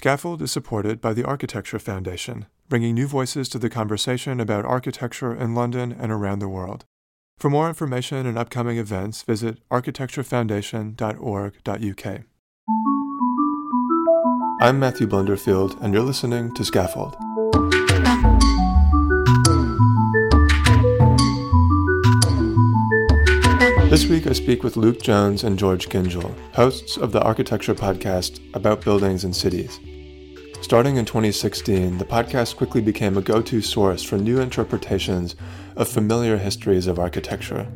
Scaffold is supported by the Architecture Foundation, bringing new voices to the conversation about architecture in London and around the world. For more information and upcoming events, visit architecturefoundation.org.uk. I'm Matthew Blunderfield, and you're listening to Scaffold. This week I speak with Luke Jones and George Gingell, hosts of the architecture podcast about buildings and cities. Starting in 2016, the podcast quickly became a go to source for new interpretations of familiar histories of architecture,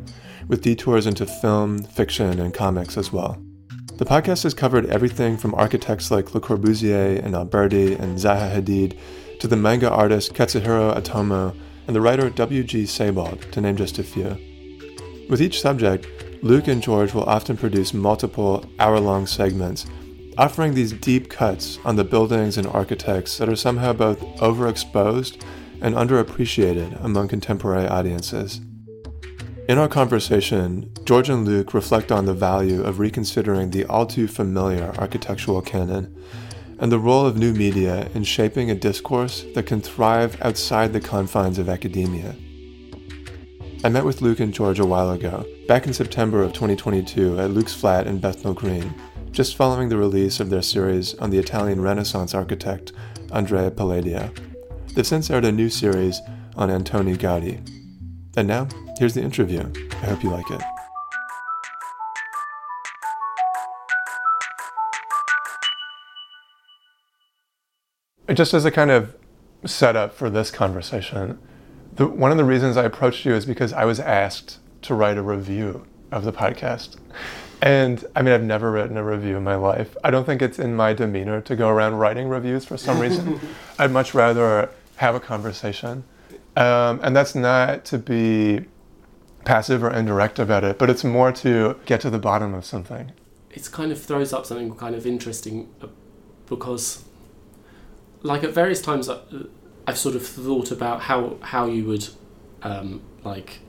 with detours into film, fiction, and comics as well. The podcast has covered everything from architects like Le Corbusier and Alberti and Zaha Hadid to the manga artist Katsuhiro Otomo and the writer W.G. Sebald, to name just a few. With each subject, Luke and George will often produce multiple hour long segments, offering these deep cuts on the buildings and architects that are somehow both overexposed and underappreciated among contemporary audiences. In our conversation, George and Luke reflect on the value of reconsidering the all too familiar architectural canon and the role of new media in shaping a discourse that can thrive outside the confines of academia. I met with Luke and George a while ago, back in September of 2022 at Luke's flat in Bethnal Green, just following the release of their series on the Italian Renaissance architect Andrea Palladio. They've since aired a new series on Antoni Gaudi. And now, here's the interview. I hope you like it. Just as a kind of setup for this conversation, the, one of the reasons I approached you is because I was asked to write a review of the podcast. And I mean, I've never written a review in my life. I don't think it's in my demeanor to go around writing reviews for some reason. I'd much rather have a conversation. Um, and that's not to be passive or indirect about it, but it's more to get to the bottom of something. It kind of throws up something kind of interesting uh, because, like, at various times, uh, I've sort of thought about how how you would um, like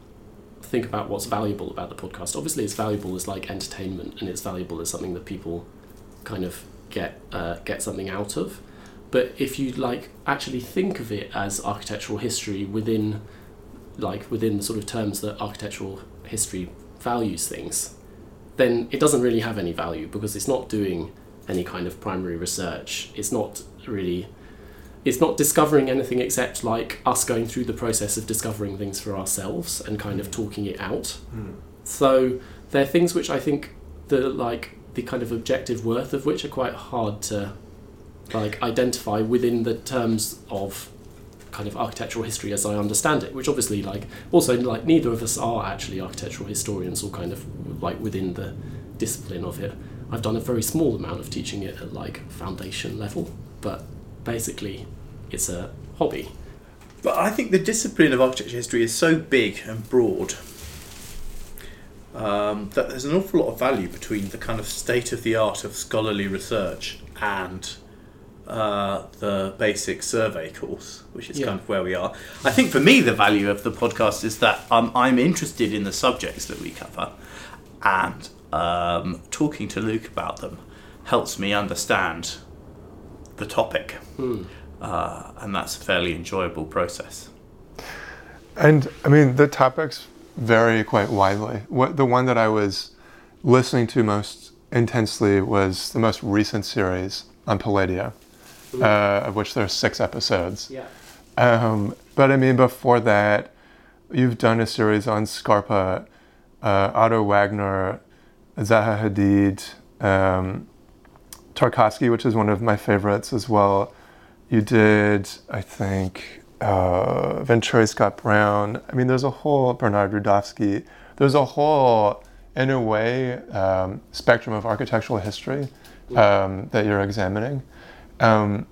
think about what's valuable about the podcast. Obviously, it's valuable as like entertainment, and it's valuable as something that people kind of get uh, get something out of. But if you like actually think of it as architectural history within like within the sort of terms that architectural history values things, then it doesn't really have any value because it's not doing any kind of primary research. It's not really it's not discovering anything except like us going through the process of discovering things for ourselves and kind of talking it out. Mm. So there are things which I think the like the kind of objective worth of which are quite hard to like identify within the terms of kind of architectural history as I understand it, which obviously like also like neither of us are actually architectural historians or kind of like within the discipline of it. I've done a very small amount of teaching it at like foundation level, but basically it's a hobby. But I think the discipline of architecture history is so big and broad um, that there's an awful lot of value between the kind of state of the art of scholarly research and uh, the basic survey course, which is yeah. kind of where we are. I think for me, the value of the podcast is that um, I'm interested in the subjects that we cover, and um, talking to Luke about them helps me understand the topic. Mm uh, and that's a fairly enjoyable process. And I mean, the topics vary quite widely. What the one that I was listening to most intensely was the most recent series on Palladio, uh, of which there are six episodes. Yeah. Um, but I mean, before that, you've done a series on Scarpa, uh, Otto Wagner, Zaha Hadid, um, Tarkovsky, which is one of my favorites as well. You did, I think, uh, Venturi Scott Brown. I mean, there's a whole Bernard Rudofsky. There's a whole, in a way, um, spectrum of architectural history um, that you're examining. Um,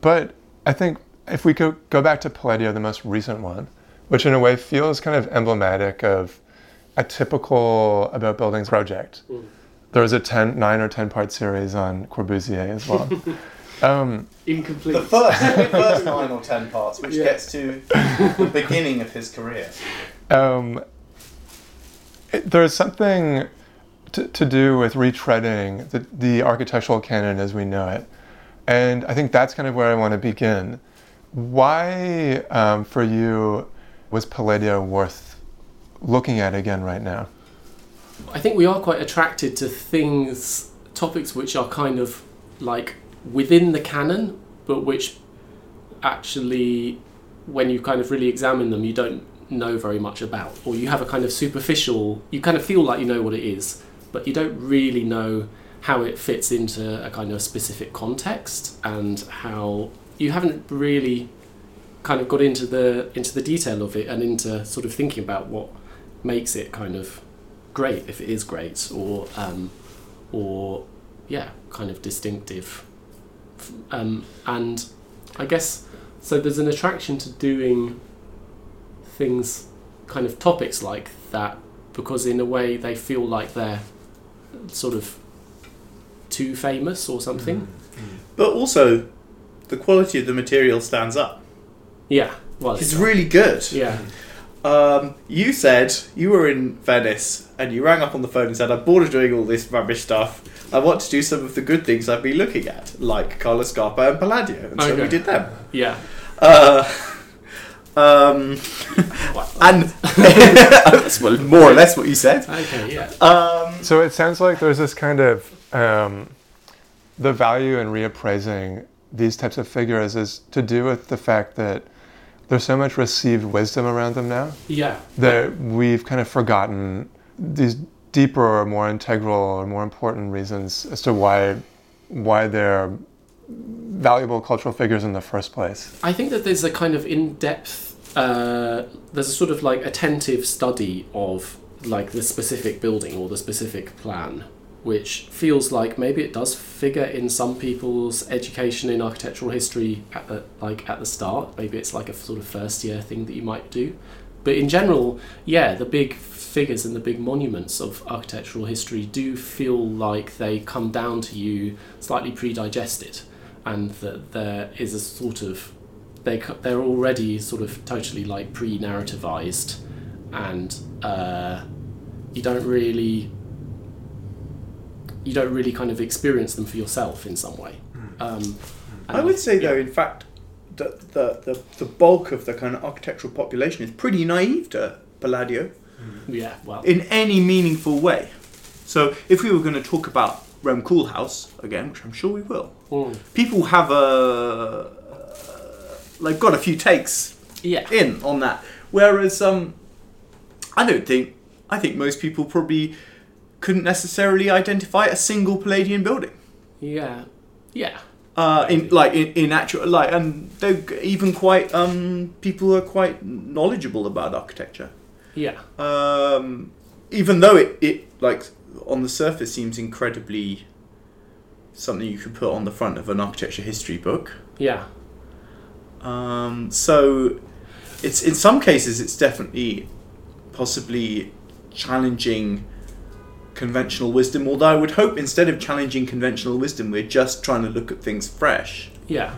but I think if we could go back to Palladio, the most recent one, which in a way feels kind of emblematic of a typical about buildings project. Mm. There was a 10, nine or 10 part series on Corbusier as well. Um, Incomplete. The first, the first nine or ten parts, which yeah. gets to the beginning of his career. Um, it, there's something to, to do with retreading the, the architectural canon as we know it. And I think that's kind of where I want to begin. Why, um, for you, was Palladio worth looking at again right now? I think we are quite attracted to things, topics which are kind of like within the canon, but which actually, when you kind of really examine them, you don't know very much about, or you have a kind of superficial, you kind of feel like you know what it is, but you don't really know how it fits into a kind of specific context and how you haven't really kind of got into the into the detail of it and into sort of thinking about what makes it kind of great if it is great or um, or yeah kind of distinctive um, and I guess so there's an attraction to doing things kind of topics like that because in a way they feel like they're sort of too famous or something But also, the quality of the material stands up. yeah well It's really good. yeah Um, you said you were in Venice and you rang up on the phone and said, I'm bored of doing all this rubbish stuff. I want to do some of the good things I've been looking at, like Carlo Scarpa and Palladio. And so we did them. yeah Uh, um, and that's well, more or less what you said. okay yeah Um, So it sounds like there's this kind of um, the value in reappraising these types of figures is to do with the fact that there's so much received wisdom around them now yeah that we've kind of forgotten these deeper or more integral or more important reasons as to why why they're valuable cultural figures in the first place. I think that there's a kind of in-depth, uh, there's a sort of like attentive study of like the specific building or the specific plan, which feels like maybe it does figure in some people's education in architectural history at the like at the start. Maybe it's like a sort of first year thing that you might do, but in general, yeah, the big figures and the big monuments of architectural history do feel like they come down to you slightly pre-digested and that there is a sort of they they're already sort of totally like pre-narrativized and uh, you don't really you don't really kind of experience them for yourself in some way um, I would say, yeah. though, in fact, that the, the, the bulk of the kind of architectural population is pretty naive to Palladio. Yeah well in any meaningful way. So if we were going to talk about Rem Koolhaas again, which I'm sure we will, mm, people have a like got a few takes yeah in on that. Whereas um, I don't think I think most people probably couldn't necessarily identify a single Palladian building. yeah yeah Uh, in like in, in actual like and they even quite um people who are quite knowledgeable about architecture. Yeah um, even though it, it like on the surface seems incredibly something you could put on the front of an architecture history book. yeah Um, so it's in some cases it's definitely possibly challenging conventional wisdom. Although I would hope instead of challenging conventional wisdom, we're just trying to look at things fresh. yeah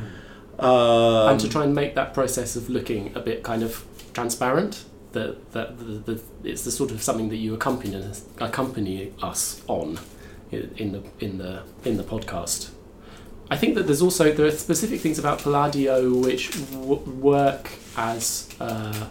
Um, and to try and make that process of looking a bit kind of transparent that that the, the, it's the sort of something that you accompany us, accompany us on in the in the in the podcast I think that there's also there are specific things about Palladio which w- work as uh,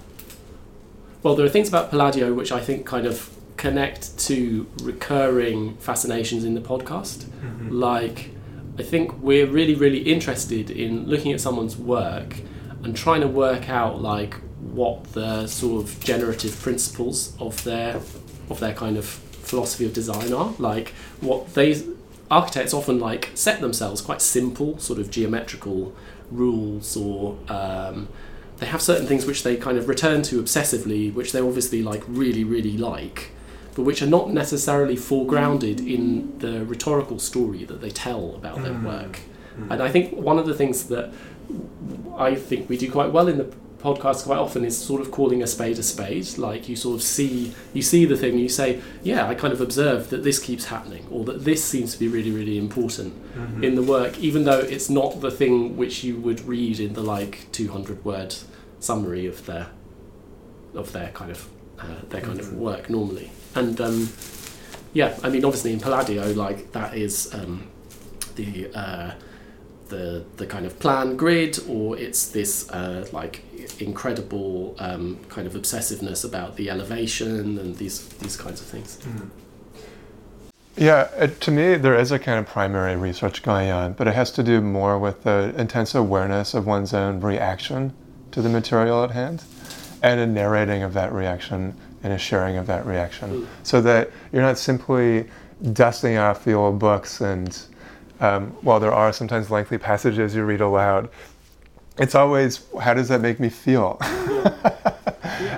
well. There are things about Palladio which I think kind of connect to recurring fascinations in the podcast. Like, I think we're really really interested in looking at someone's work and trying to work out like what the sort of generative principles of their of their kind of philosophy of design are. Like what they architects often like set themselves quite simple sort of geometrical rules or um, they have certain things which they kind of return to obsessively which they obviously like really really like but which are not necessarily foregrounded in the rhetorical story that they tell about their work. And i think one of the things that i think we do quite well in the podcast quite often is sort of calling a spade a spade. Like you sort of see you see the thing you say yeah i kind of observe that this keeps happening or that this seems to be really really important in the work even though it's not the thing which you would read in the like 200 word summary of their of their kind of uh, their kind of work normally. And um, yeah i mean obviously in palladio like that is um, the uh, the the kind of plan grid or it's this uh, like incredible um, kind of obsessiveness about the elevation and these these kinds of things. Yeah, it, to me, there is a kind of primary research going on, but it has to do more with the intense awareness of one's own reaction to the material at hand and a narrating of that reaction and a sharing of that reaction Mm. so that you're not simply dusting off the old books and um, while there are sometimes lengthy passages you read aloud it's always how does that make me feel?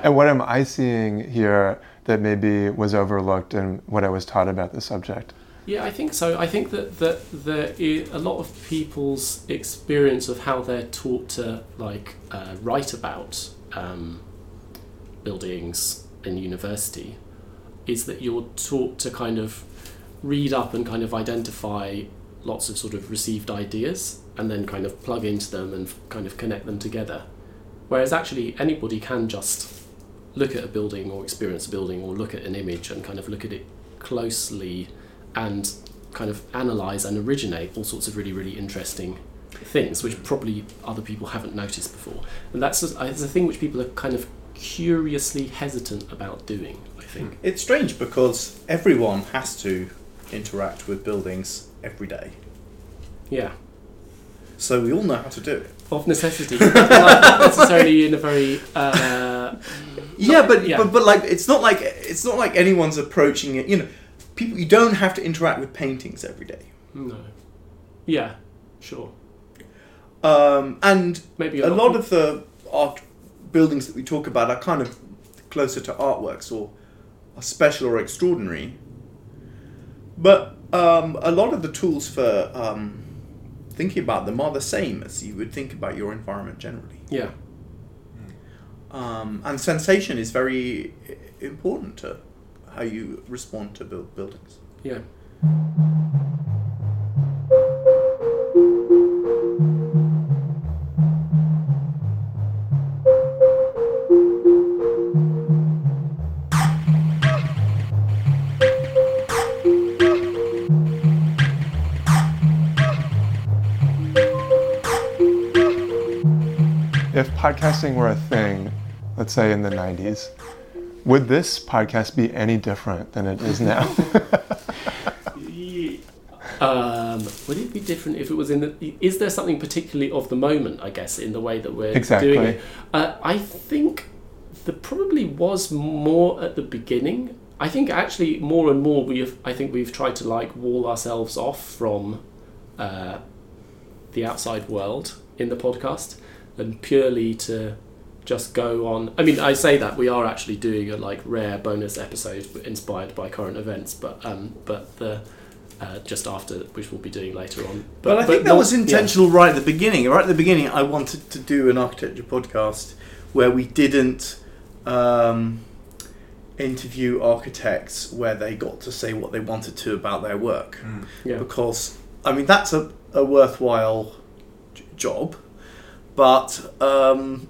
And what am i seeing here that maybe was overlooked in what i was taught about the subject? Yeah, I think so. I think that that there is a lot of people's experience of how they're taught to like uh, write about um, buildings in university is that you're taught to kind of read up and kind of identify lots of sort of received ideas and then kind of plug into them and kind of connect them together. Whereas actually anybody can just look at a building or experience a building or look at an image and kind of look at it closely and kind of analyze and originate all sorts of really really interesting things which probably other people haven't noticed before and that's a, a thing which people are kind of curiously hesitant about doing i think It's strange because everyone has to interact with buildings every day, yeah so we all know how to do it. of necessity not necessarily in a very uh, Yeah, but, yeah. but but like it's not like it's not like anyone's approaching it. You know, people you don't have to interact with paintings every day. no yeah sure Um, and maybe a lot of the art buildings that we talk about are kind of closer to artworks or are special or extraordinary. But um, a lot of the tools for um, thinking about them are the same as you would think about your environment generally. yeah Um, and sensation is very important to how you respond to build buildings. yeah podcasting were a thing let's say in the 90s would this podcast be any different than it is now Um, would it be different if it was in the? Is there something particularly of the moment? I guess in the way that we're Exactly. doing it. Uh, I think there probably was more at the beginning. I think actually more and more we have. I think we've tried to like wall ourselves off from uh, the outside world in the podcast, and purely to just go on. I mean, I say that we are actually doing a like rare bonus episode inspired by current events, but um, but the uh, just after which we'll be doing later on. But, I think that not- was yeah. intentional right at the beginning. Right at the beginning, I wanted to do an architecture podcast where we didn't um, interview architects where they got to say what they wanted to about their work. Yeah. Because, I mean, that's a, a worthwhile j- job, but um,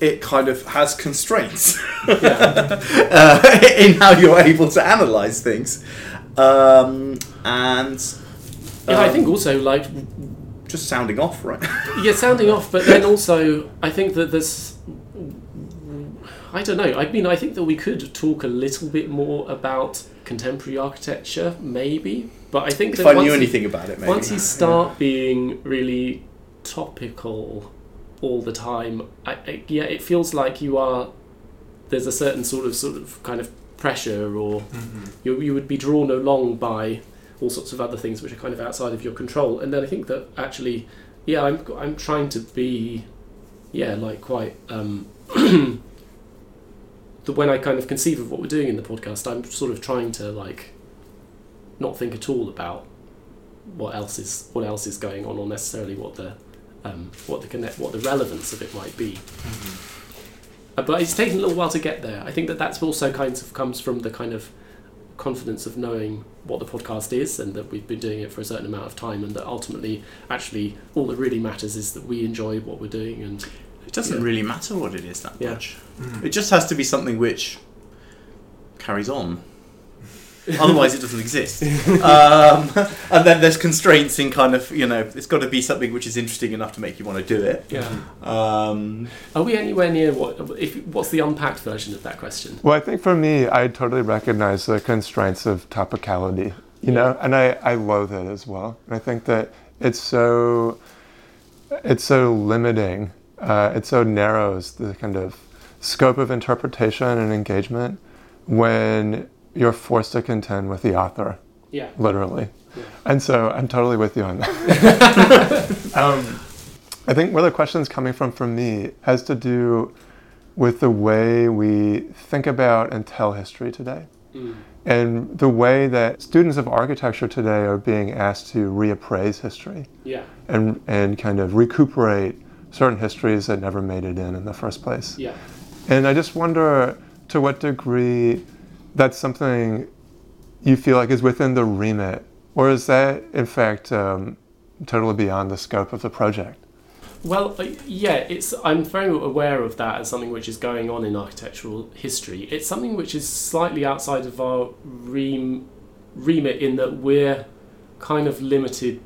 it kind of has constraints uh, in how you're able to analyze things. Um, and yeah, I um, think also like just sounding off, right? yeah, sounding off, but then also I think that there's. I don't know. I mean, I think that we could talk a little bit more about contemporary architecture, maybe. But I think if that I once knew you- anything about it, maybe. once you start being really topical all the time, I, I, yeah, it feels like you are. There's a certain sort of sort of kind of pressure, or you you would be drawn along by all sorts of other things which are kind of outside of your control. And then I think that actually, yeah, I'm I'm trying to be, yeah, like quite. Um, the when I kind of conceive of what we're doing in the podcast, I'm sort of trying to like not think at all about what else is what else is going on or necessarily what the um, what the connect what the relevance of it might be. Uh, but it's taken a little while to get there. I think that that's also kind of comes from the kind of confidence of knowing what the podcast is and that we've been doing it for a certain amount of time and that ultimately actually all that really matters is that we enjoy what we're doing and it doesn't Yeah. really matter what it is that Yeah. much. It just has to be something which carries on. Otherwise, it doesn't exist. Um, and then there's constraints in kind of you know it's got to be something which is interesting enough to make you want to do it. Yeah. Um, Are we anywhere near what? If what's the unpacked version of that question? Well, I think for me, I totally recognize the constraints of topicality, you know, and I, I loathe it as well. And I think that it's so it's so limiting. Uh, it so narrows the kind of scope of interpretation and engagement when you're forced to contend with the author, Yeah. literally. Yeah. And so I'm totally with you on that. um, I think where the question's coming from for me has to do with the way we think about and tell history today. Mm. And the way that students of architecture today are being asked to reappraise history Yeah. and, and kind of recuperate certain histories that never made it in in the first place. Yeah. And I just wonder to what degree that's something you feel like is within the remit, or is that in fact um, totally beyond the scope of the project? Well, uh, yeah, it's. I'm very aware of that as something which is going on in architectural history. It's something which is slightly outside of our rem, remit in that we're kind of limited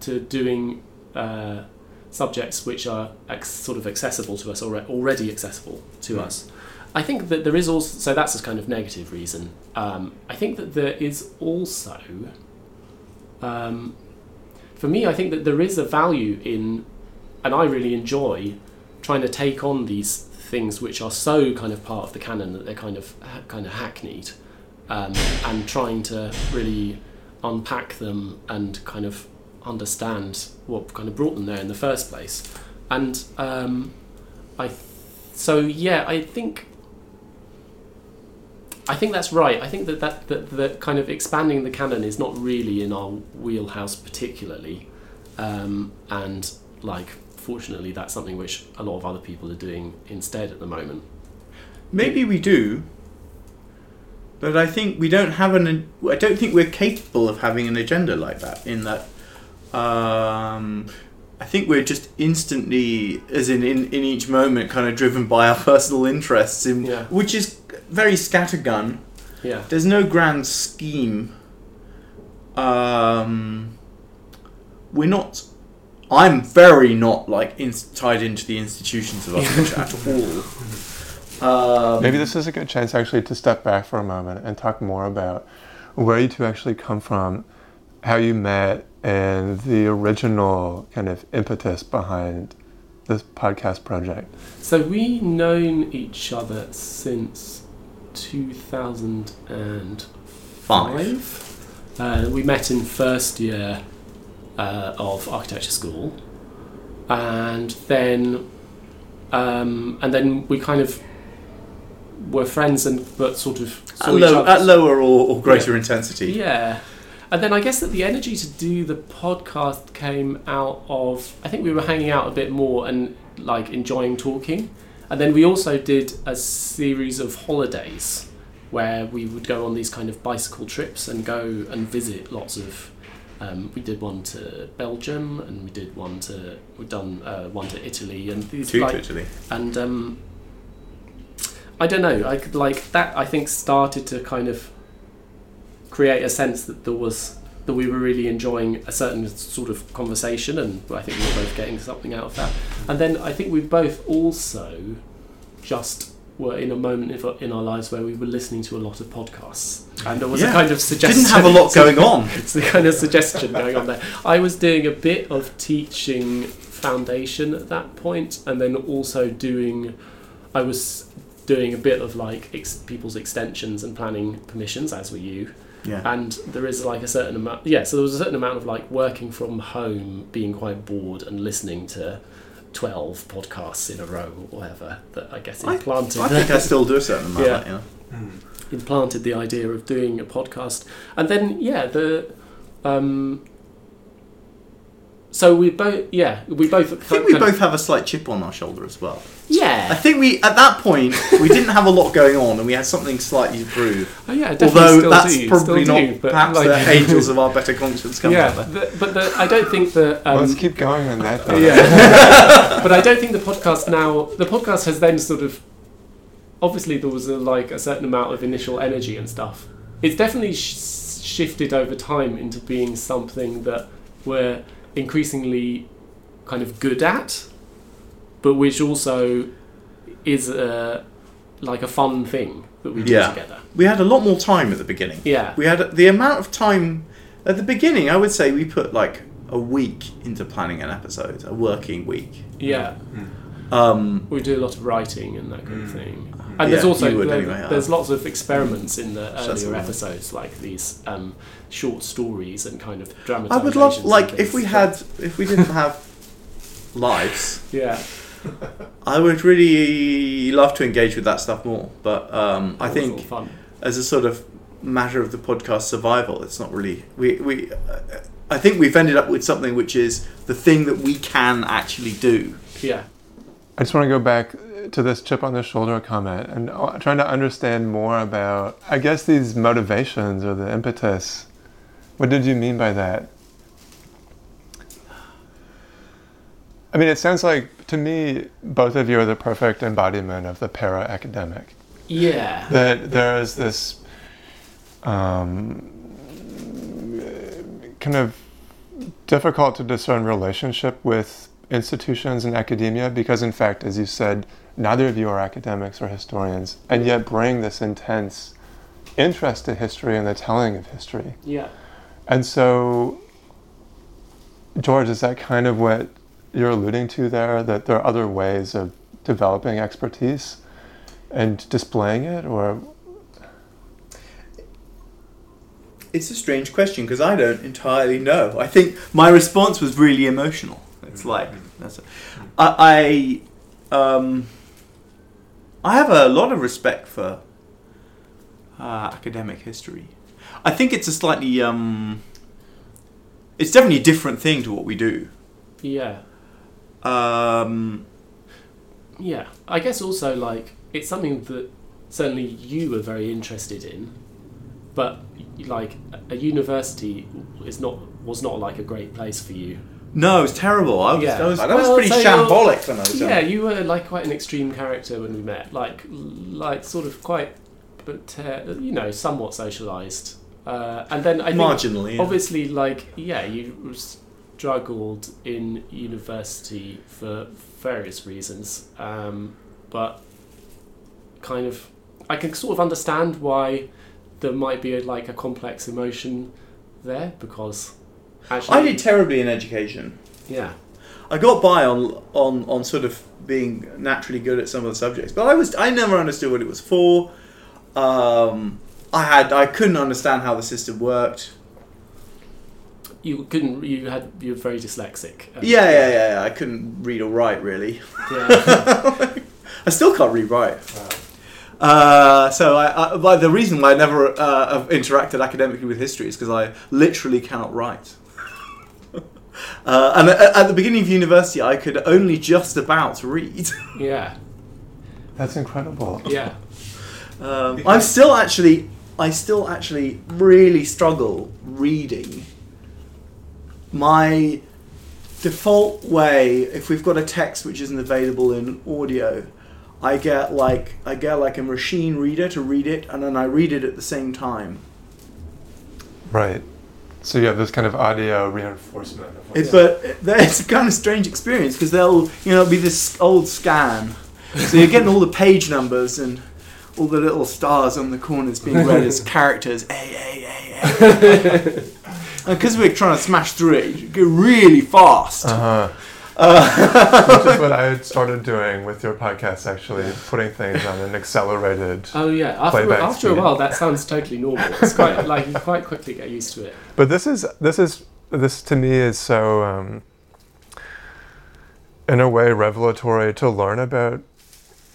to doing uh, subjects which are ex- sort of accessible to us already, already accessible to us. I think that there is also so that's a kind of negative reason. Um, I think that there is also. Um, for me, I think that there is a value in and I really enjoy trying to take on these things which are so kind of part of the canon that they're kind of kind of hackneyed, um, and trying to really unpack them and kind of understand what kind of brought them there in the first place. And um, I, th- so yeah, I think. I think that's right. I think that, that that that kind of expanding the canon is not really in our wheelhouse particularly, um, and like fortunately that's something which a lot of other people are doing instead at the moment. maybe we do, but I think we don't have an. I don't think we're capable of having an agenda like that. In that, um, I think we're just instantly, as in, in in each moment, kind of driven by our personal interests, in, Yeah. which is very scattergun. Yeah. There's no grand scheme. Um, we're not. I'm very not like in, tied into the institutions of architecture at all. Um, Maybe this is a good chance actually to step back for a moment and talk more about where you two actually come from, how you met, and the original kind of impetus behind this podcast project. So we known each other since 2005. Uh, we met in first year uh, of architecture school, and then um, and then we kind of were friends and but sort of at, low, at lower or, or greater intensity. Yeah. And then I guess that the energy to do the podcast came out of I think we were hanging out a bit more and like enjoying talking. And then we also did a series of holidays where we would go on these kind of bicycle trips and go and visit lots of um, we did one to Belgium and we did one to we've done uh, one to Italy and these To like Italy. and um, I don't know. I could like that. I think started to kind of create a sense that there was that we were really enjoying a certain sort of conversation, and I think we were both getting something out of that. And then I think we both also just were in a moment in- our lives where we were listening to a lot of podcasts, and there was a kind of suggestion. Didn't have a lot going on. It's the kind of suggestion going on there. I was doing a bit of teaching foundation at that point, and then also doing, I was doing a bit of like ex- people's extensions and planning permissions, as were you. Yeah. And there is like a certain amount, yeah. So there was a certain amount of like working from home, being quite bored, and listening to. 12 podcasts in a row or whatever that I guess I- implanted I think I still do a certain amount. Yeah. That, yeah. implanted the idea of doing a podcast and then yeah the um so we both yeah we both I think we both have a slight chip on our shoulder as well. Yeah. I think we, at that point, we didn't have a lot going on, and we had something slightly to prove. oh, yeah definitely Although still that's do, probably still not do, but perhaps like, the angels of our better conscience coming yeah the, but the, I don't think that um, Let's keep going on that. Though. yeah but I don't think the podcast now the podcast has then sort of obviously there was a, like a certain amount of initial energy and stuff it's definitely sh- shifted over time into being something that we're increasingly kind of good at, but which also is a, like a fun thing that we do Yeah. together. We had a lot more time at the beginning. Yeah. We had the amount of time at the beginning. I would say we put like a week into planning an episode, a working week. Yeah. Um, We do a lot of writing and that kind of Mm. thing. And Yeah, there's also you would there- anyway, there's lots of experiments in the That's earlier all right. episodes, like these um, short stories and kind of I would love like things. if we had if we didn't have lives. yeah, I would really love to engage with that stuff more, but um, I that was all think fun. as a sort of matter of the podcast survival, it's not really. We we. Uh, I think we've ended up with something which is the thing that we can actually do. Yeah, I just want to go back to this chip on the shoulder comment and uh, trying to understand more about, I guess, these motivations or the impetus. What did you mean by that? I mean, it sounds like to me, both of you are the perfect embodiment of the para academic. yeah, That there is this um, kind of difficult to discern relationship with institutions and academia because, in fact, as you said, neither of you are academics or historians, and yet bring this intense interest to history and the telling of history. yeah, And so, George, is that kind of what you're alluding to there? That there are other ways of developing expertise and displaying it, or It's a strange question because I don't entirely know. I think my response was really emotional. It's like that's. A, I I, um, I have a lot of respect for uh, academic history. I think it's a slightly um, it's definitely a different thing to what we do. yeah, Um, yeah. I guess also like it's something that certainly you were very interested in, but like a university is not was not like a great place for you. No, it's terrible. I was, Yeah. I was, I Well, was pretty so you're- shambolic when I was Yeah, young. you were like quite an extreme character when we met, like like sort of quite, but uh, you know, somewhat socialized. Uh, and then I think Marginally, yeah. obviously like yeah, you struggled in university for various reasons, um, but kind of I can sort of understand why there might be a, like a complex emotion there because actually I did terribly in education. yeah I got by on on on sort of being naturally good at some of the subjects, but I was I never understood what it was for. Um, I had I couldn't understand how the system worked. you couldn't you had you were very dyslexic Um, Yeah, yeah, yeah. yeah. I couldn't read or write really. yeah. I still can't read write. Uh, so I, I, the reason why I never uh, have interacted academically with history is because I literally cannot write. Uh, and at, at the beginning of university, I could only just about read. yeah that's incredible. yeah Um, I'm still actually, I still actually really struggle reading. My default way, if we've got a text which isn't available in audio, I get like I get like a machine reader to read it, and then I read it at the same time. Right. So you have this kind of audio reinforcement. It, but it's a kind of strange experience because they'll you know it'll be this old scan, so you're getting all the page numbers and all the little stars on the corners being read as characters. A A A A. Because we're trying to smash through it, you go really fast. Uh-huh. Uh, Which is what I had started doing with your podcast, actually, putting things on an accelerated. oh yeah after, after a while that sounds totally normal it's quite like you quite quickly get used to it But this is this is this to me is so, um, in a way, revelatory to learn about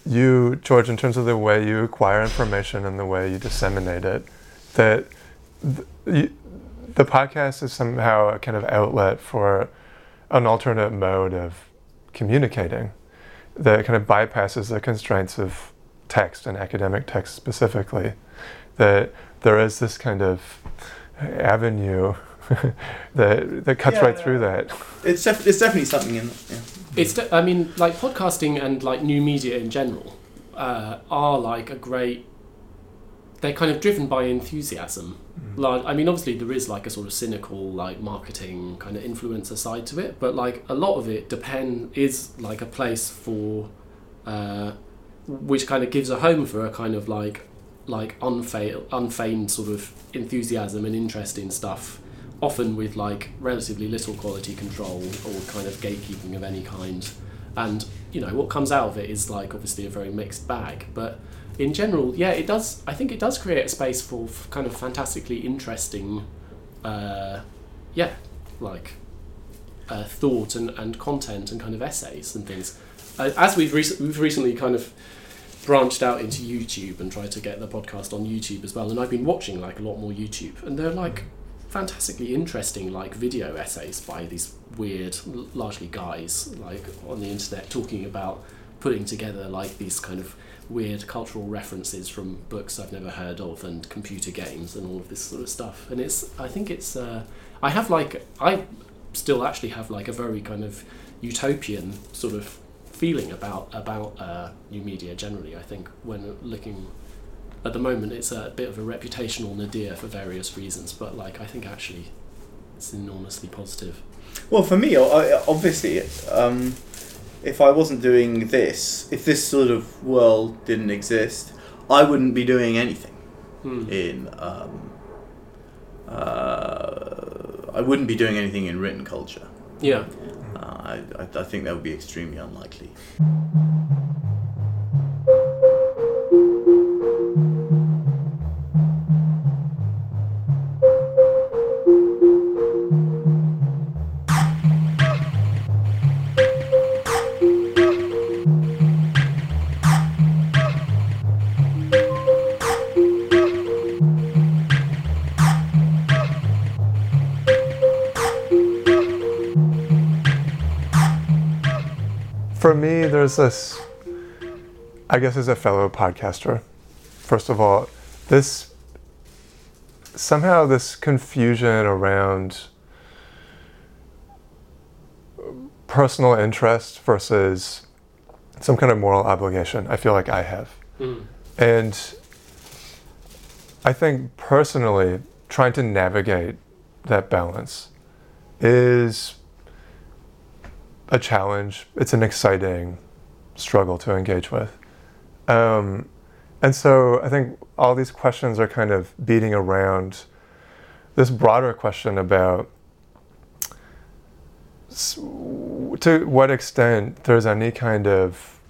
you, George, in terms of the way you acquire information and the way you disseminate it. That th- you, the podcast is somehow a kind of outlet for an alternate mode of communicating that kind of bypasses the constraints of text and academic text specifically. That there is this kind of avenue that that cuts Yeah, right through that. it's, def- it's definitely something in. Yeah. it's de- I mean like podcasting and like new media in general uh, are like a great they're kind of driven by enthusiasm. Like, I mean, obviously there is like a sort of cynical, like marketing kind of influencer side to it, but like a lot of it depend is like a place for, uh, which kind of gives a home for a kind of like, like unfail, unfeigned sort of enthusiasm and interest in stuff, often with like relatively little quality control or kind of gatekeeping of any kind, and you know what comes out of it is like obviously a very mixed bag, but in general, yeah, it does. I think it does create a space for kind of fantastically interesting, uh, yeah, like uh, thought and, and content and kind of essays and things. Uh, as we've rec- we've recently kind of branched out into YouTube and tried to get the podcast on YouTube as well, and I've been watching like a lot more YouTube, and they're like fantastically interesting like video essays by these weird, largely guys like on the internet talking about putting together like these kind of weird cultural references from books I've never heard of and computer games and all of this sort of stuff. And it's I think it's uh, I have like I still actually have like a very kind of utopian sort of feeling about about uh, new media generally. I think when looking at the moment, it's a bit of a reputational nadir for various reasons, but like I think actually it's enormously positive. Well, for me, obviously, um, if I wasn't doing this, if this sort of world didn't exist, I wouldn't be doing anything Hmm. in. Um, uh, I wouldn't be doing anything in written culture. Yeah. Uh, I, I, I think that would be extremely unlikely. For me, there's this, I guess, as a fellow podcaster, first of all, this somehow this confusion around personal interest versus some kind of moral obligation, I feel like I have. Hmm. And I think personally, trying to navigate that balance is a challenge. It's an exciting struggle to engage with. Um, and so I think all these questions are kind of beating around this broader question about to what extent there's any kind of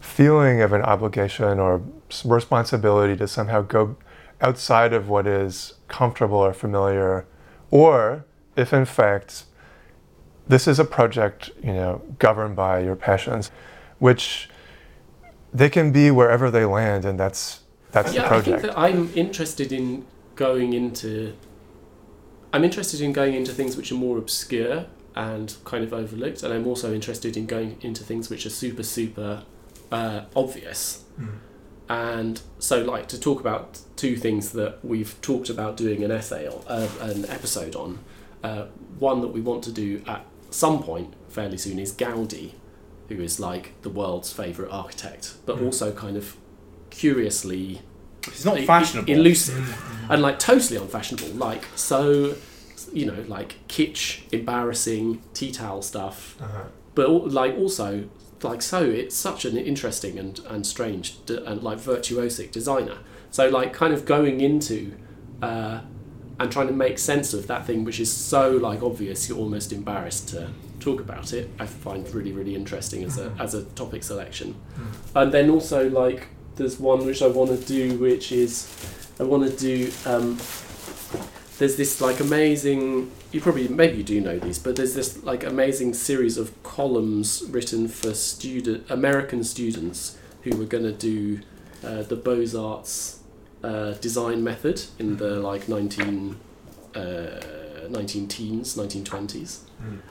feeling of an obligation or responsibility to somehow go outside of what is comfortable or familiar, or if in fact this is a project, you know, governed by your passions, which they can be wherever they land, and that's that's yeah, the I project. think that I'm interested in going into. I'm interested in going into things which are more obscure and kind of overlooked, and I'm also interested in going into things which are super super uh, obvious. And so, like to talk about two things that we've talked about doing an essay or uh, an episode on. Uh, one that we want to do at some point fairly soon is Gaudi, who is like the world's favorite architect, but also kind of curiously He's not e- fashionable. elusive, and like totally unfashionable. Like so, you know, like kitsch, embarrassing tea towel stuff, Uh-huh. but like also like so it's such an interesting and and strange and like virtuosic designer. So like kind of going into. Uh, and trying to make sense of that thing which is so like obvious you're almost embarrassed to talk about it i find really really interesting as a as a topic selection. And then also like there's one which i want to do which is i want to do um, there's this like amazing you probably maybe you do know these but there's this like amazing series of columns written for student american students who were going to do uh, the beaux-arts uh, design method in the like 19 uh, 19 teens 1920s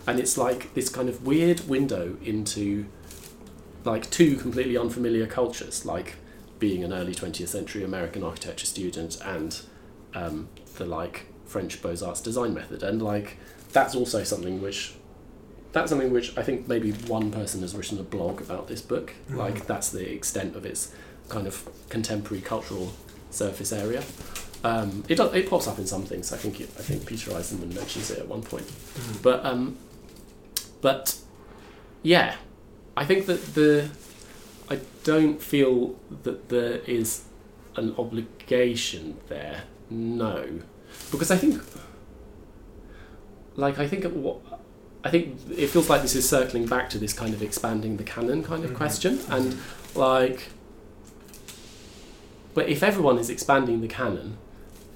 and it's like this kind of weird window into like two completely unfamiliar cultures like being an early 20th century american architecture student and um, the like french beaux-arts design method. And like that's also something which that's something which i think maybe one person has written a blog about this book. Like that's the extent of its kind of contemporary cultural surface area. Um, it does, it pops up in some things. I think it, I think Peter Eisenman mentions it at one point. But um, but yeah, I think that the I don't feel that there is an obligation there. No, because I think like I think what I think it feels like this is circling back to this kind of expanding the canon kind of Mhm. question and like but if everyone is expanding the canon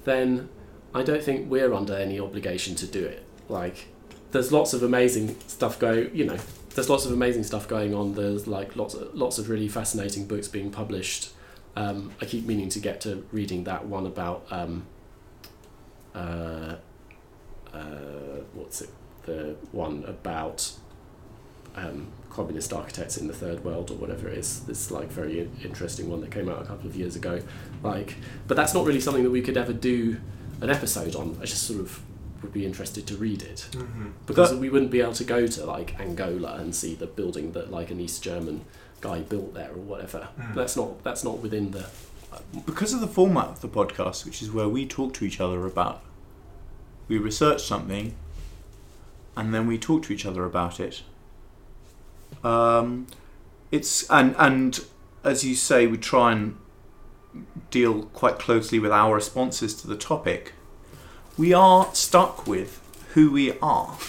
then I don't think we're under any obligation to do it. Like there's lots of amazing stuff go you know there's lots of amazing stuff going on. There's like lots of, lots of really fascinating books being published. Um, I keep meaning to get to reading that one about um, uh, uh, what's it? The one about um, communist architects in the third world or whatever it is this like very interesting one that came out a couple of years ago like but that's not really something that we could ever do an episode on I just sort of would be interested to read it Mm-hmm. because But- we wouldn't be able to go to like Angola and see the building that like an East German guy built there or whatever Mm. that's not that's not within the because of the format of the podcast, which is where we talk to each other about, we research something, and then we talk to each other about it. Um, it's and and as you say, we try and deal quite closely with our responses to the topic. We are stuck with who we are.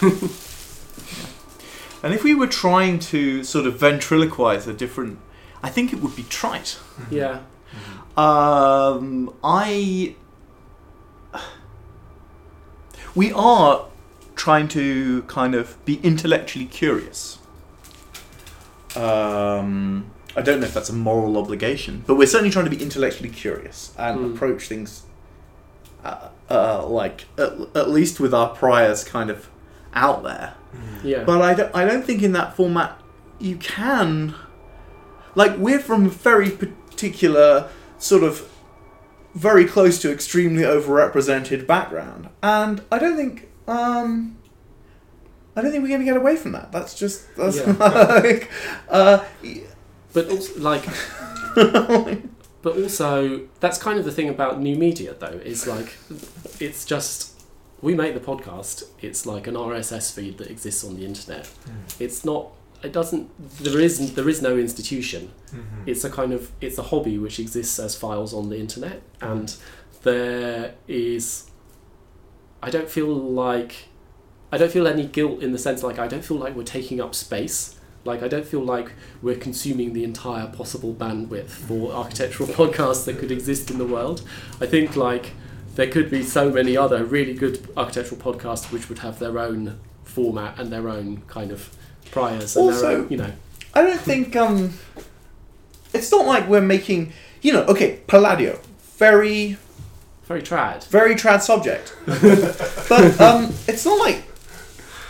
And if we were trying to sort of ventriloquize a different, I think it would be trite. yeah Um, I. We are trying to kind of be intellectually curious. Um, I don't know if that's a moral obligation, but we're certainly trying to be intellectually curious and Mm. approach things uh, uh, like at, at least with our priors kind of out there. yeah But I don't, I don't think in that format you can. Like, we're from a very particular, sort of, very close to extremely overrepresented background. And I don't think. um I don't think we're going to get away from that. That's just. That's Yeah. like. Uh, but also, like but also that's kind of the thing about new media though is like it's just we make the podcast it's like an rss feed that exists on the internet it's not it doesn't there is there is no institution Mm-hmm. it's a kind of it's a hobby which exists as files on the internet and there is i don't feel like i don't feel any guilt in the sense like i don't feel like we're taking up space like i don't feel like we're consuming the entire possible bandwidth for architectural podcasts that could exist in the world i think like there could be so many other really good architectural podcasts which would have their own format and their own kind of priors and their Also- own, you know I don't think um it's not like we're making you know, okay, Palladio. Very very trad very trad subject. but um it's not like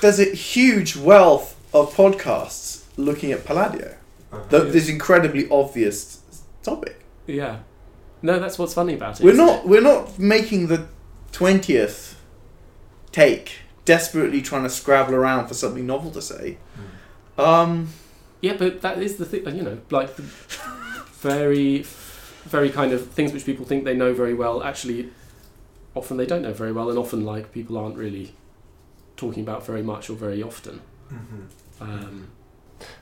there's a huge wealth of podcasts looking at Palladio. The, this incredibly obvious topic. Yeah. No, that's what's funny about it. We're not we're not making the twentieth take, desperately trying to scrabble around for something novel to say. Um? Yeah, but that is the thing. You know, like the very, very kind of things which people think they know very well. Actually, often they don't know very well, and often like people aren't really talking about very much or very often. Um,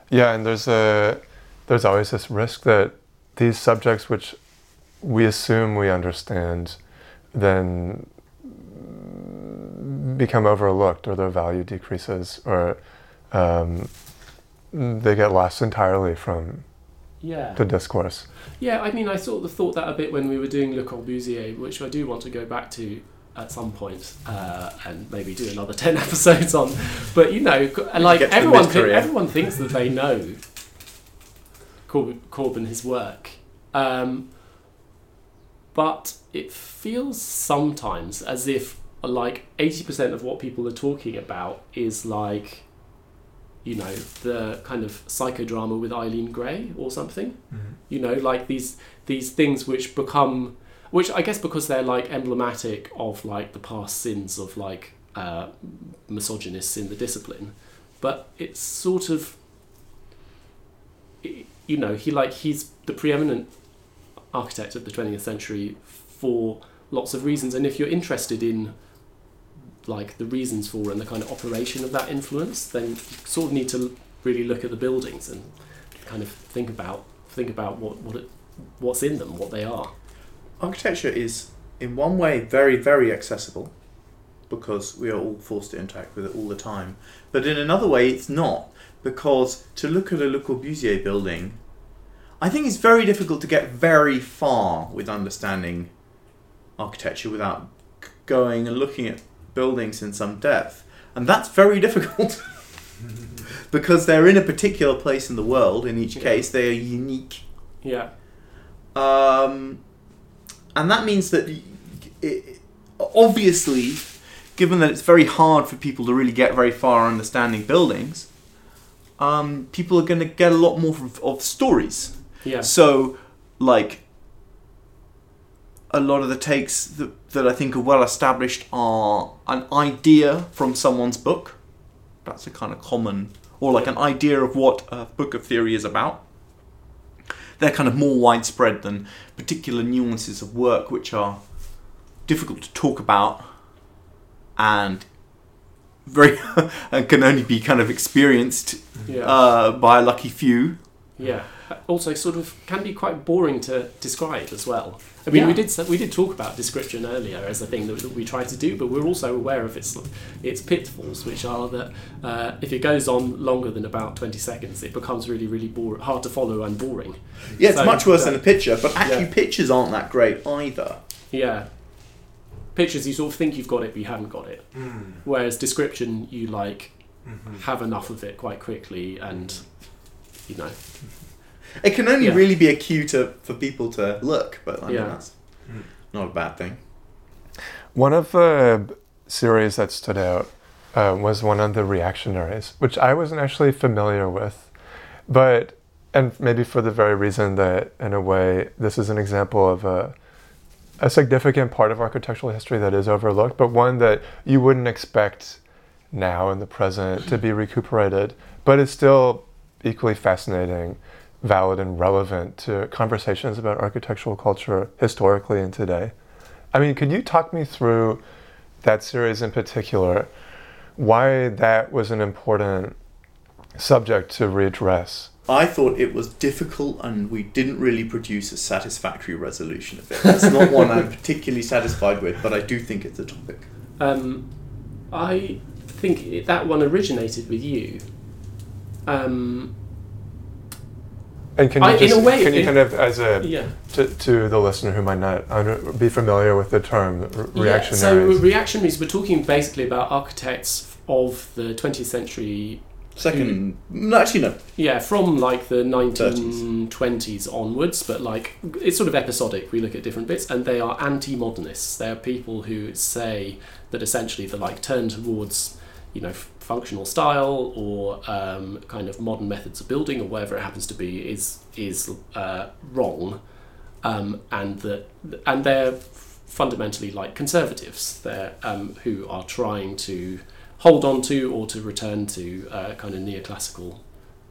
Yeah, and there's a there's always this risk that these subjects, which we assume we understand, then become overlooked, or their value decreases, or um, they get lost entirely from yeah. the discourse. Yeah, I mean, I sort of thought that a bit when we were doing Le Corbusier, which I do want to go back to at some point uh, and maybe do another 10 episodes on. But, you know, and like Get to the everyone, thi- mid-career. everyone thinks that they know Corbyn, Corbyn his work. Um, but it feels sometimes as if like 80% of what people are talking about is like you know the kind of psychodrama with Eileen Gray or something you know like these these things which become which I guess because they're like emblematic of like the past sins of like uh, misogynists in the discipline but it's sort of you know he like he's the preeminent architect of the 20th century for lots of reasons. And if you're interested in like the reasons for and the kind of operation of that influence, then you sort of need to really look at the buildings and kind of think about think about what what it, what's in them, what they are. Architecture is, in one way, very, very accessible because we are all forced to interact with it all the time. But in another way, it's not because to look at a Le Corbusier building, I think it's very difficult to get very far with understanding architecture without going and looking at buildings in some depth. And that's very difficult because they're in a particular place in the world. In each Yeah. case, they are unique. Yeah. Um, and that means that it, obviously, given that it's very hard for people to really get very far understanding buildings, um, people are going to get a lot more of, of stories. Yeah. So, like, a lot of the takes that, that I think are well established are an idea from someone's book. That's a kind of common, or like an idea of what a book of theory is about. They're kind of more widespread than particular nuances of work, which are difficult to talk about and very and can only be kind of experienced Yeah. uh, by a lucky few. Yeah. Also, sort of can be quite boring to describe as well. I mean, we did we did talk about description earlier as a thing that, that we try to do, but we're also aware of its its pitfalls, which are that uh, if it goes on longer than about twenty seconds, it becomes really really bore- hard to follow and boring. Yeah, it's So, much worse uh, than a picture, but actually yeah. pictures aren't that great either. Yeah. Pictures, you sort of think you've got it, but you haven't got it. Whereas description, you like have enough of it quite quickly, and you know, It can only Yeah. really be a cue to for people to look, but I mean, Yeah. that's not a bad thing. One of the series that stood out uh, was one of the reactionaries, which I wasn't actually familiar with, but and maybe for the very reason that in a way this is an example of a a significant part of architectural history that is overlooked, but one that you wouldn't expect now in the present to be recuperated, but is still equally fascinating, valid, and relevant to conversations about architectural culture historically and today. I mean, could you talk me through that series in particular? Why that was an important subject to readdress? I thought it was difficult, and we didn't really produce a satisfactory resolution of it. It's not one I'm particularly satisfied with, but I do think it's a topic. um, I think that one originated with you. Um, And can you I- in a way, can you it- kind of as a yeah. to, to the listener who might not under, be familiar with the term r- Yeah, so reactionaries? reactionaries, we're talking basically about architects of the 20th century Second, no, actually, no. Yeah, from like the 1920s onwards, but like it's sort of episodic. We look at different bits, and they are anti-modernists. They are people who say that essentially the like turn towards, you know, f- functional style or um, kind of modern methods of building or whatever it happens to be is is uh, wrong, um, and that and they're fundamentally like conservatives. They're um, who are trying to hold on to or to return to uh, kind of neoclassical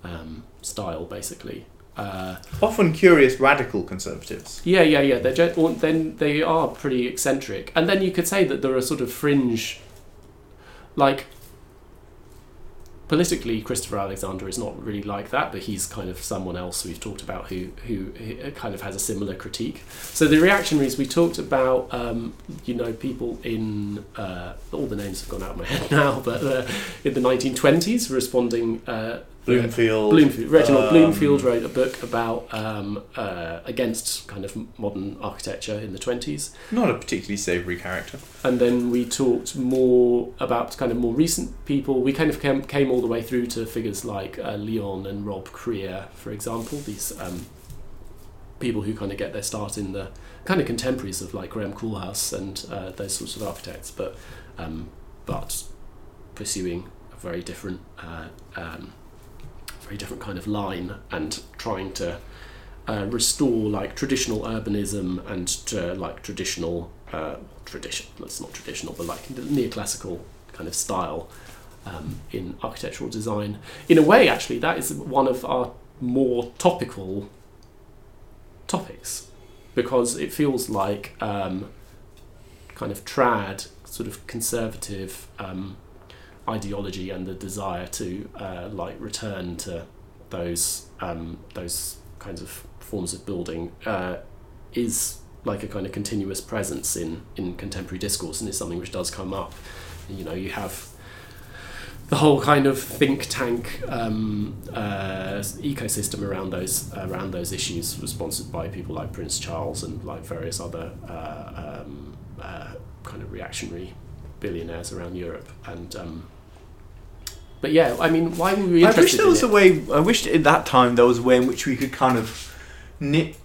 um, style, basically. Uh, Often curious radical conservatives. yeah, yeah, yeah. They're or then they are pretty eccentric, and then you could say that there are sort of fringe, like politically, Christopher Alexander is not really like that, but he's kind of someone else we've talked about who who, kind of has a similar critique. So the reactionaries we talked about, um, you know, people in uh, all the names have gone out of my head now, but uh, in the 1920s responding. Uh, Blomfield. Blomfield, Reginald um, Blomfield wrote a book about um, uh, against kind of modern architecture in the twenties, Not a particularly savoury character. and then we talked more about kind of more recent people. We kind of came, came all the way through to figures like uh, Leon and Rob Krier, for example. These um, people who kind of get their start in the kind of contemporaries of like Graham Koolhaas and uh, those sorts of architects, but um, but pursuing a very different. Uh, um, very different kind of line and trying to uh, restore like traditional urbanism and to, like traditional uh, tradition that's not traditional but like neoclassical kind of style um, in architectural design. In a way actually that is one of our more topical topics because it feels like um, kind of trad, sort of conservative um, ideology and the desire to uh, like return to those um, those kinds of forms of building uh, is like a kind of continuous presence in in contemporary discourse and is something which does come up. You know, you have the whole kind of think tank um, uh, ecosystem around those around those issues was sponsored by people like Prince Charles and like various other uh, um, uh, kind of reactionary billionaires around Europe and. Um, but yeah, I mean, why were we I wish there was it? a way. I wish at that time there was a way in which we could kind of knit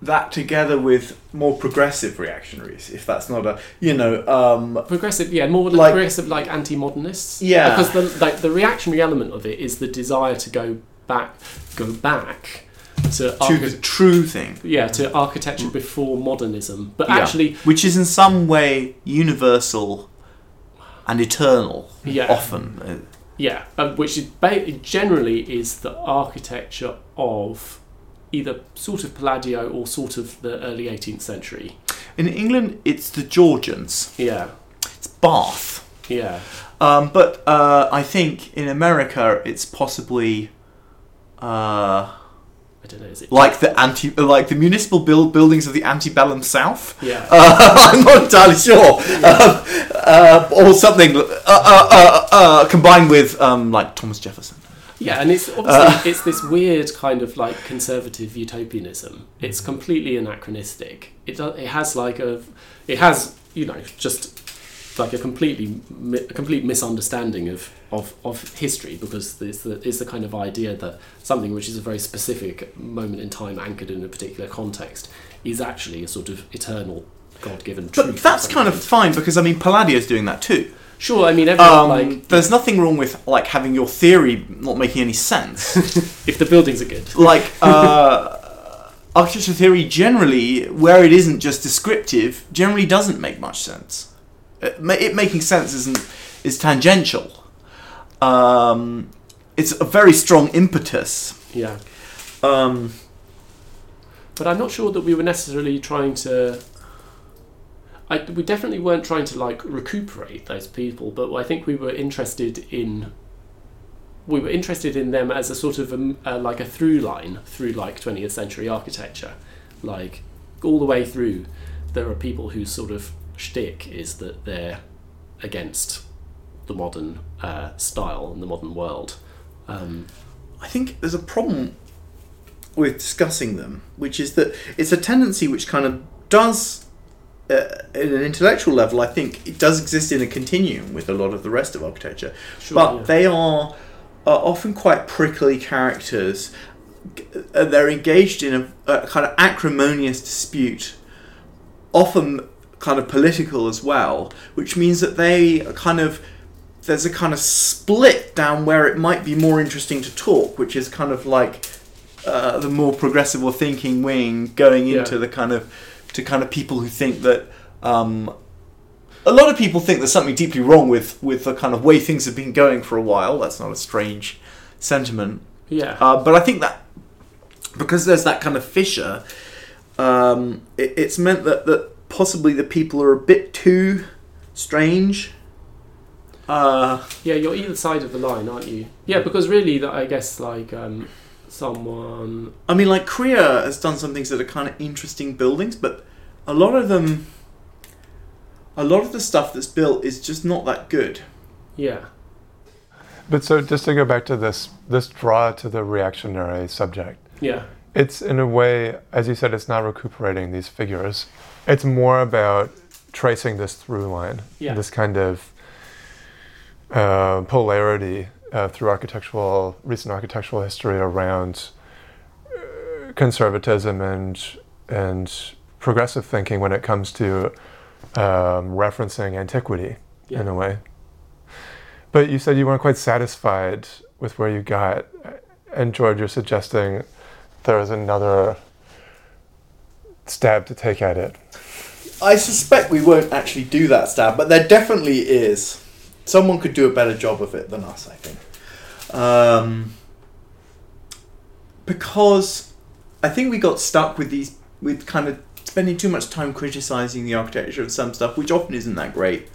that together with more progressive reactionaries. If that's not a, you know, um, progressive yeah more Like- progressive like anti-modernists Yeah. because the like the reactionary element of it is the desire to go back go back to, to the true thing. yeah to architecture before modernism but Yeah. actually which is in some way universal and eternal. Yeah. Often, yeah um, which is ba- generally is the architecture of either sort of Palladio or sort of the early 18th century in England, it's the Georgians. yeah It's Bath. yeah Um, but uh, I think in America, it's possibly. Uh, I don't know is it like the anti, like the municipal build buildings of the antebellum South. yeah Uh, I'm not entirely sure, um, uh, or something uh, uh, uh, uh, combined with um, like Thomas Jefferson. Yeah, and it's obviously it's this weird kind of like conservative utopianism. It's completely anachronistic. It does, it has like a it has you know just like a completely a complete misunderstanding of, of, of history because it's the it's the kind of idea that something which is a very specific moment in time anchored in a particular context is actually a sort of eternal God given truth. But that's kind of fine because I mean Palladio's doing that too. sure. I mean, everyone Um, like there's nothing wrong with like having your theory not making any sense. if the buildings are good. like uh, architecture theory generally, where it isn't just descriptive, generally doesn't make much sense. It, it making sense isn't is tangential. Um, it's a very strong impetus. Yeah. Um, but I'm not sure that we were necessarily trying to. I, we definitely weren't trying to like recuperate those people, but I think we were interested in. We were interested in them as a sort of a, uh, like a through line through like 20th century architecture, like all the way through. There are people whose sort of shtick is that they're against the modern uh, style and the modern world. Um, I think there's a problem with discussing them, which is that it's a tendency which kind of does, uh, at an intellectual level, I think it does exist in a continuum with a lot of the rest of architecture. Sure, but yeah. they are, are often quite prickly characters. Uh, They're engaged in a, a kind of acrimonious dispute, often kind of political as well, which means that they are kind of there's a kind of split down where it might be more interesting to talk, which is kind of like uh, the more progressive or thinking wing going Yeah. into the kind of to kind of people who think that um, a lot of people think there's something deeply wrong with with the kind of way things have been going for a while. That's not a strange sentiment, yeah. uh, but I think that because there's that kind of fissure, um, it, it's meant that that possibly the people are a bit too strange. Uh, Yeah, you're either side of the line, aren't you? Yeah, because really, that I guess like um, someone. I mean, like Krier has done some things that are kind of interesting buildings, but a lot of them, a lot of the stuff that's built is just not that good. Yeah, But so just to go back to this this draw to the reactionary subject. yeah, It's in a way, as you said, it's not recuperating these figures. It's more about tracing this through line, Yeah. this kind of uh, polarity uh, through architectural, recent architectural history around uh, conservatism and and progressive thinking when it comes to um, referencing antiquity in a way. But you said you weren't quite satisfied with where you got, and George, you're suggesting there is another stab to take at it. I suspect we won't actually do that stab, but there definitely is. Someone could do a better job of it than us, I think. Um, because I think we got stuck with these, with kind of spending too much time criticizing the architecture of some stuff, which often isn't that great.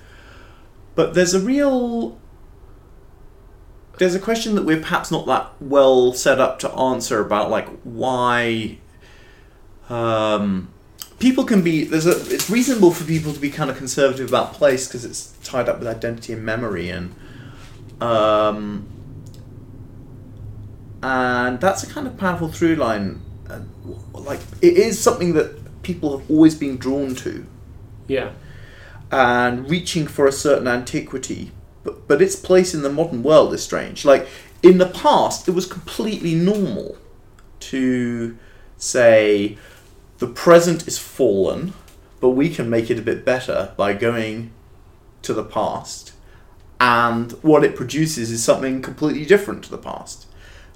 But there's a real there's a question that we're perhaps not that well set up to answer about like why um, people can be there's a it's reasonable for people to be kind of conservative about place because it's tied up with identity and memory and um, and that's a kind of powerful through line and like it is something that people have always been drawn to Yeah. and reaching for a certain antiquity, but, but its place in the modern world is strange. Like, in the past, it was completely normal to say the present is fallen, but we can make it a bit better by going to the past, and what it produces is something completely different to the past.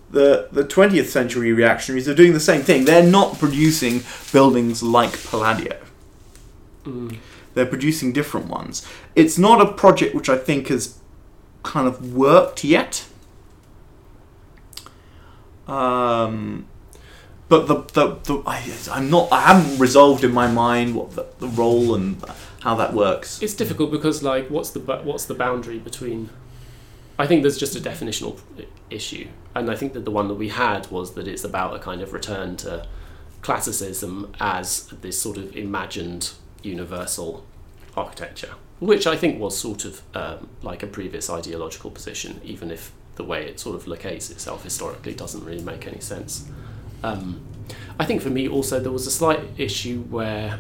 The, the 20th century reactionaries are doing the same thing. They're not producing buildings like Palladio Mm. they're producing different ones. It's not a project which I think has kind of worked yet. Um, but the, the, the I, I'm not I haven't resolved in my mind what the, the role and how that works. It's difficult because like what's the what's the boundary between I think there's just a definitional issue and I think that the one that we had was that it's about a kind of return to classicism as this sort of imagined universal architecture which I think was sort of um, like a previous ideological position even if the way it sort of locates itself historically doesn't really make any sense um, I think for me also there was a slight issue where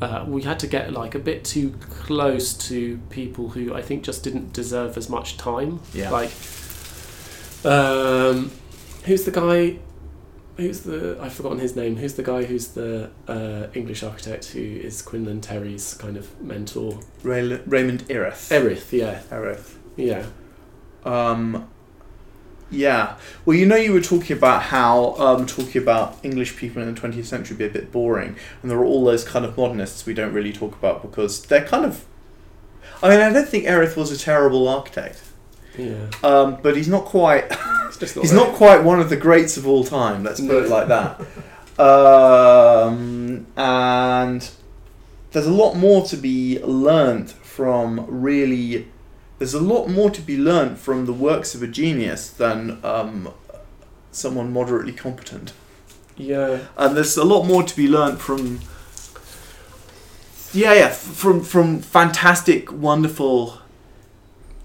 uh, we had to get like a bit too close to people who I think just didn't deserve as much time. Yeah. Like, um, who's the guy? Who's the? I've forgotten his name. Who's the guy who's the uh, English architect who is Quinlan Terry's kind of mentor? Ray- Raymond Erith. Erith. Yeah. Erith. Yeah. Um, yeah. Well, you know, you were talking about how um, talking about English people in the 20th century be a bit boring, and there are all those kind of modernists we don't really talk about because they're kind of. I mean, I don't think Erith was a terrible architect, Yeah. um, but he's not quite. It's just he's not quite one of the greats of all time. Let's put it like that. Um, and there's a lot more to be learnt from really. There's a lot more to be learned from the works of a genius than um, someone moderately competent. Yeah. And there's a lot more to be learned from. Yeah, yeah, from from fantastic, wonderful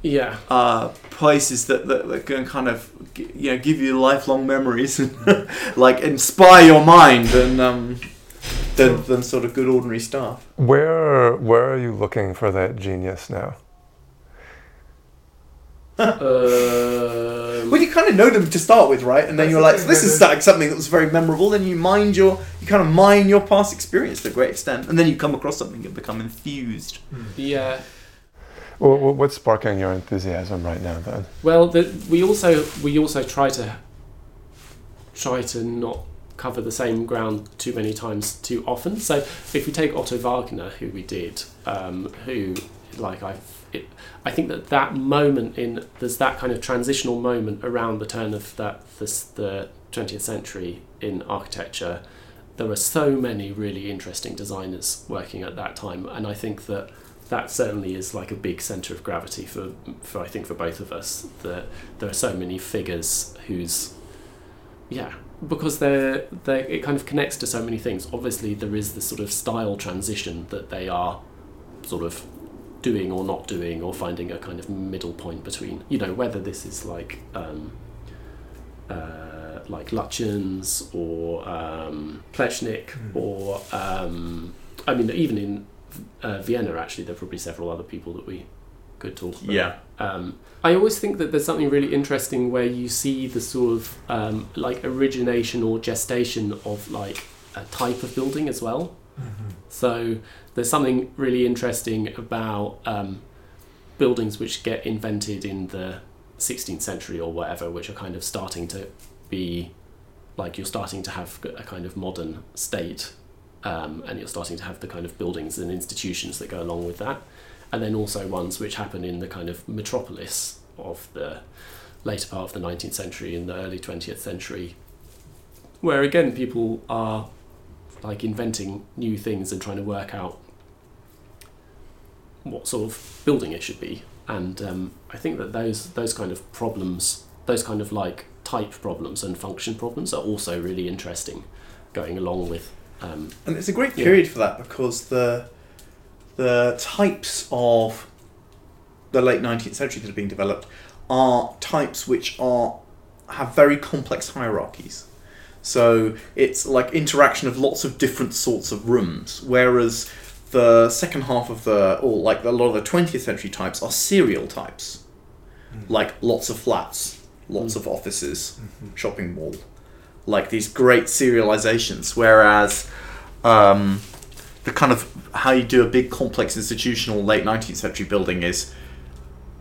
Yeah. uh, places that, that, that can kind of you know give you lifelong memories and like inspire your mind and um, than, than sort of good ordinary stuff. Where where are you looking for that genius now? Um, Well, you kind of know them to start with, right? And then you're like, thing, this is like something that was very memorable. Then you mind your, you kind of mine your past experience to a great extent, and then you come across something and become enthused. yeah. Well, what's sparking your enthusiasm right now then? Well, the, we also we also try to try to not cover the same ground too many times too often. So if we take Otto Wagner, who we did, um, who like I, it, I think that that moment in there's that kind of transitional moment around the turn of that this the 20th century in architecture. There were so many really interesting designers working at that time, and I think that that certainly is like a big center of gravity for, for I think for both of us that there are so many figures whose yeah because they're they it kind of connects to so many things obviously there is this sort of style transition that they are sort of doing or not doing or finding a kind of middle point between you know whether this is like um, uh, like Lutyens or um, Plečnik Mm. or um, I mean even in uh, Vienna actually there are probably several other people that we could talk about um, I always think that there's something really interesting where you see the sort of um, like origination or gestation of like a type of building as well. So there's something really interesting about um, buildings which get invented in the 16th century or whatever, which are kind of starting to be like you're starting to have a kind of modern state, um, and you're starting to have the kind of buildings and institutions that go along with that. And then also ones which happen in the kind of metropolis of the later part of the 19th century and the early 20th century, where again people are like inventing new things and trying to work out what sort of building it should be. And um, I think that those those kind of problems, those kind of like type problems and function problems, are also really interesting, going along with. Um, And it's a great Yeah. period for that because the the types of the late nineteenth century that are being developed are types which are have very complex hierarchies. So it's like interaction of lots of different sorts of rooms, whereas the second half of the or like a lot of the twentieth century types are serial types, like lots of flats, lots Mm. of offices, shopping mall, like these great serializations. Whereas um, the kind of how you do a big complex institutional late 19th century building is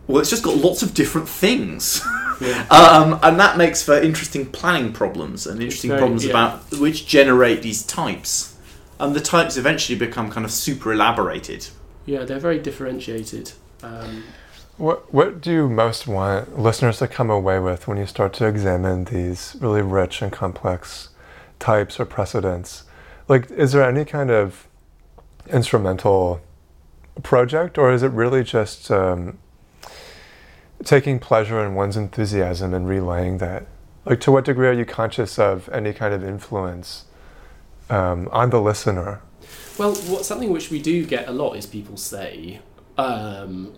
well it's just got lots of different things yeah. um, and that makes for interesting planning problems and interesting very- problems yeah. about which generate these types and the types eventually become kind of super elaborated yeah, they're very differentiated. Um, What what do you most want listeners to come away with when you start to examine these really rich and complex types or precedents? Like, is there any kind of instrumental project, or is it really just um, taking pleasure in one's enthusiasm and relaying that? Like, to what degree are you conscious of any kind of influence um, on the listener? Well, what something which we do get a lot is people say, um,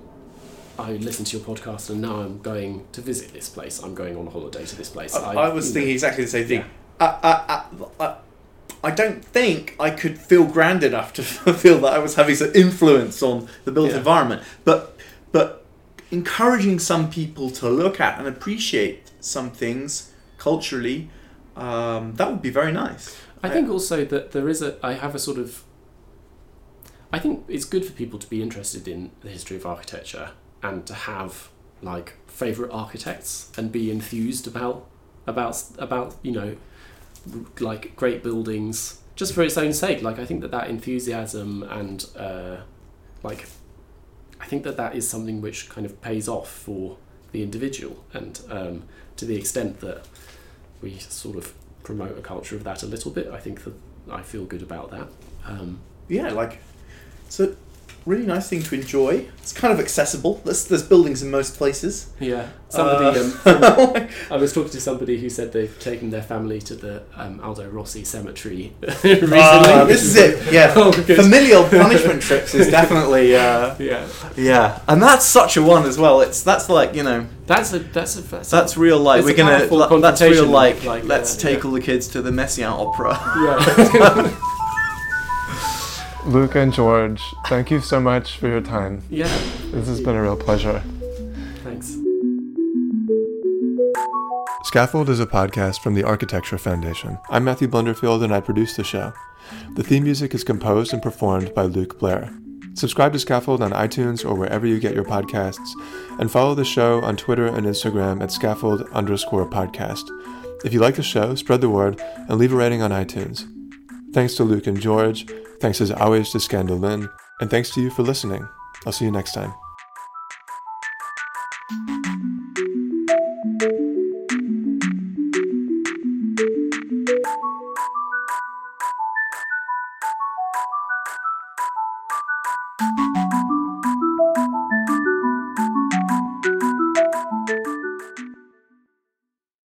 "I listened to your podcast and now I'm going to visit this place. I'm going on holiday to this place." I, I was you know, thinking exactly the same thing Yeah. I, I, I, I, I don't think I could feel grand enough to feel that I was having some influence on the built Yeah. environment. But but encouraging some people to look at and appreciate some things culturally, um, that would be very nice. I think also that there is a. I have a sort of. I think it's good for people to be interested in the history of architecture and to have like favorite architects and be enthused about about about you know like great buildings just for its own sake. Like I think that that enthusiasm and uh, like I think that that is something which kind of pays off for the individual and um, to the extent that we sort of promote a culture of that a little bit. I think that I feel good about that. Um, Yeah, like a really nice thing to enjoy. It's kind of accessible. There's, there's buildings in most places. yeah, somebody. Uh, um, from- I was talking to somebody who said they've taken their family to the um, Aldo Rossi Cemetery recently. Ah, this is it. Yeah, Oh, familial punishment trips is definitely uh, Yeah, yeah, and that's such a one as well. It's that's like you know that's a that's a that's, that's real like we're gonna that's real like, like, let's uh, take yeah. all the kids to the Messiaen opera. yeah, Luke and George, thank you so much for your time. yeah. This has been a real pleasure. Thanks. Scaffold is a podcast from the Architecture Foundation. I'm Matthew Blunderfield and I produce the show. The theme music is composed and performed by Luke Blair. Subscribe to Scaffold on iTunes or wherever you get your podcasts, and follow the show on Twitter and Instagram at scaffold underscore podcast. If you like the show, spread the word and leave a rating on iTunes. Thanks to Luke and George, thanks as always to Scandal and thanks to you for listening. I'll see you next time.